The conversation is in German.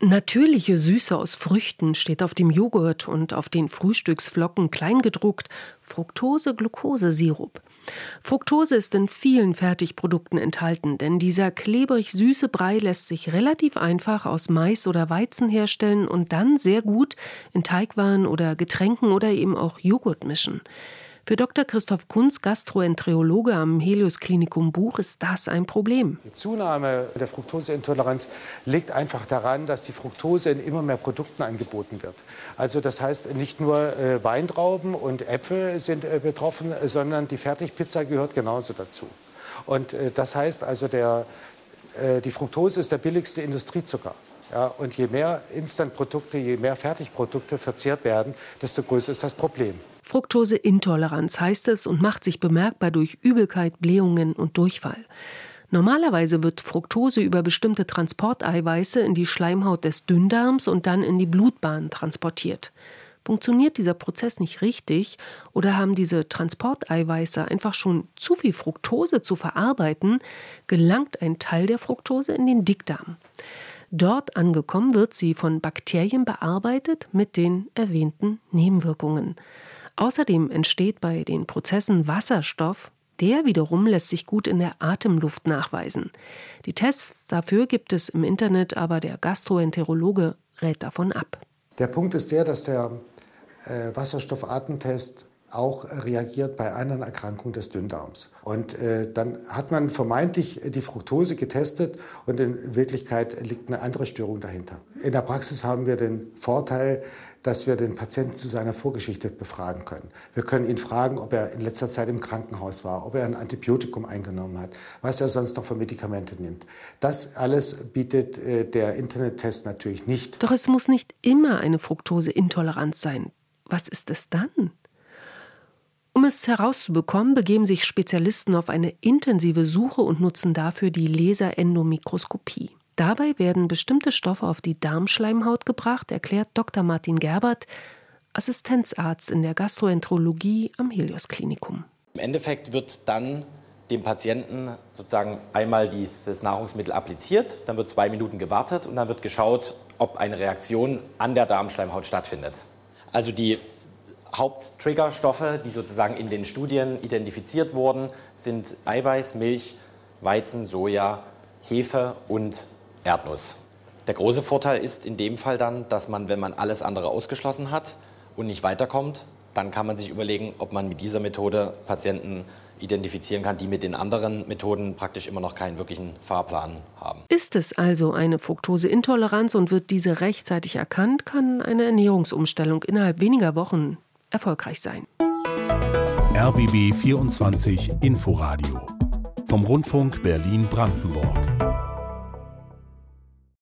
Natürliche Süße aus Früchten steht auf dem Joghurt und auf den Frühstücksflocken kleingedruckt Fructose-Glucose-Sirup. Fructose ist in vielen Fertigprodukten enthalten, denn dieser klebrig süße Brei lässt sich relativ einfach aus Mais oder Weizen herstellen und dann sehr gut in Teigwaren oder Getränken oder eben auch Joghurt mischen. Für Dr. Christoph Kunz, Gastroenterologe am Helios Klinikum Buch, ist das ein Problem. Die Zunahme der Fructoseintoleranz liegt einfach daran, dass die Fructose in immer mehr Produkten angeboten wird. Also das heißt, nicht nur äh, Weintrauben und Äpfel sind äh, betroffen, sondern die Fertigpizza gehört genauso dazu. Und äh, das heißt also, der, die Fructose ist der billigste Industriezucker. Ja, und je mehr Instantprodukte, je mehr Fertigprodukte verzehrt werden, desto größer ist das Problem. Fructoseintoleranz heißt es und macht sich bemerkbar durch Übelkeit, Blähungen und Durchfall. Normalerweise wird Fructose über bestimmte Transporteiweiße in die Schleimhaut des Dünndarms und dann in die Blutbahn transportiert. Funktioniert dieser Prozess nicht richtig oder haben diese Transporteiweiße einfach schon zu viel Fructose zu verarbeiten, gelangt ein Teil der Fructose in den Dickdarm. Dort angekommen wird sie von Bakterien bearbeitet mit den erwähnten Nebenwirkungen. Außerdem entsteht bei den Prozessen Wasserstoff, der wiederum lässt sich gut in der Atemluft nachweisen. Die Tests dafür gibt es im Internet, aber der Gastroenterologe rät davon ab. Der Punkt ist der, dass der äh, Wasserstoffatemtest auch reagiert bei anderen Erkrankungen des Dünndarms. Und äh, dann hat man vermeintlich die Fructose getestet und in Wirklichkeit liegt eine andere Störung dahinter. In der Praxis haben wir den Vorteil, dass wir den Patienten zu seiner Vorgeschichte befragen können. Wir können ihn fragen, ob er in letzter Zeit im Krankenhaus war, ob er ein Antibiotikum eingenommen hat, was er sonst noch für Medikamente nimmt. Das alles bietet äh, der Internettest natürlich nicht. Doch es muss nicht immer eine Fructoseintoleranz sein. Was ist es dann? Um es herauszubekommen, begeben sich Spezialisten auf eine intensive Suche und nutzen dafür die Laserendomikroskopie. Dabei werden bestimmte Stoffe auf die Darmschleimhaut gebracht, erklärt Dr. Martin Gerbert, Assistenzarzt in der Gastroenterologie am Helios Klinikum. Im Endeffekt wird dann dem Patienten sozusagen einmal dieses Nahrungsmittel appliziert, dann wird zwei Minuten gewartet und dann wird geschaut, ob eine Reaktion an der Darmschleimhaut stattfindet. Also die Haupttriggerstoffe, die sozusagen in den Studien identifiziert wurden, sind Eiweiß, Milch, Weizen, Soja, Hefe und Erdnuss. Der große Vorteil ist in dem Fall dann, dass man, wenn man alles andere ausgeschlossen hat und nicht weiterkommt, dann kann man sich überlegen, ob man mit dieser Methode Patienten identifizieren kann, die mit den anderen Methoden praktisch immer noch keinen wirklichen Fahrplan haben. Ist es also eine Fructoseintoleranz und wird diese rechtzeitig erkannt, kann eine Ernährungsumstellung innerhalb weniger Wochen erfolgreich sein. RBB 24 Inforadio vom Rundfunk Berlin-Brandenburg.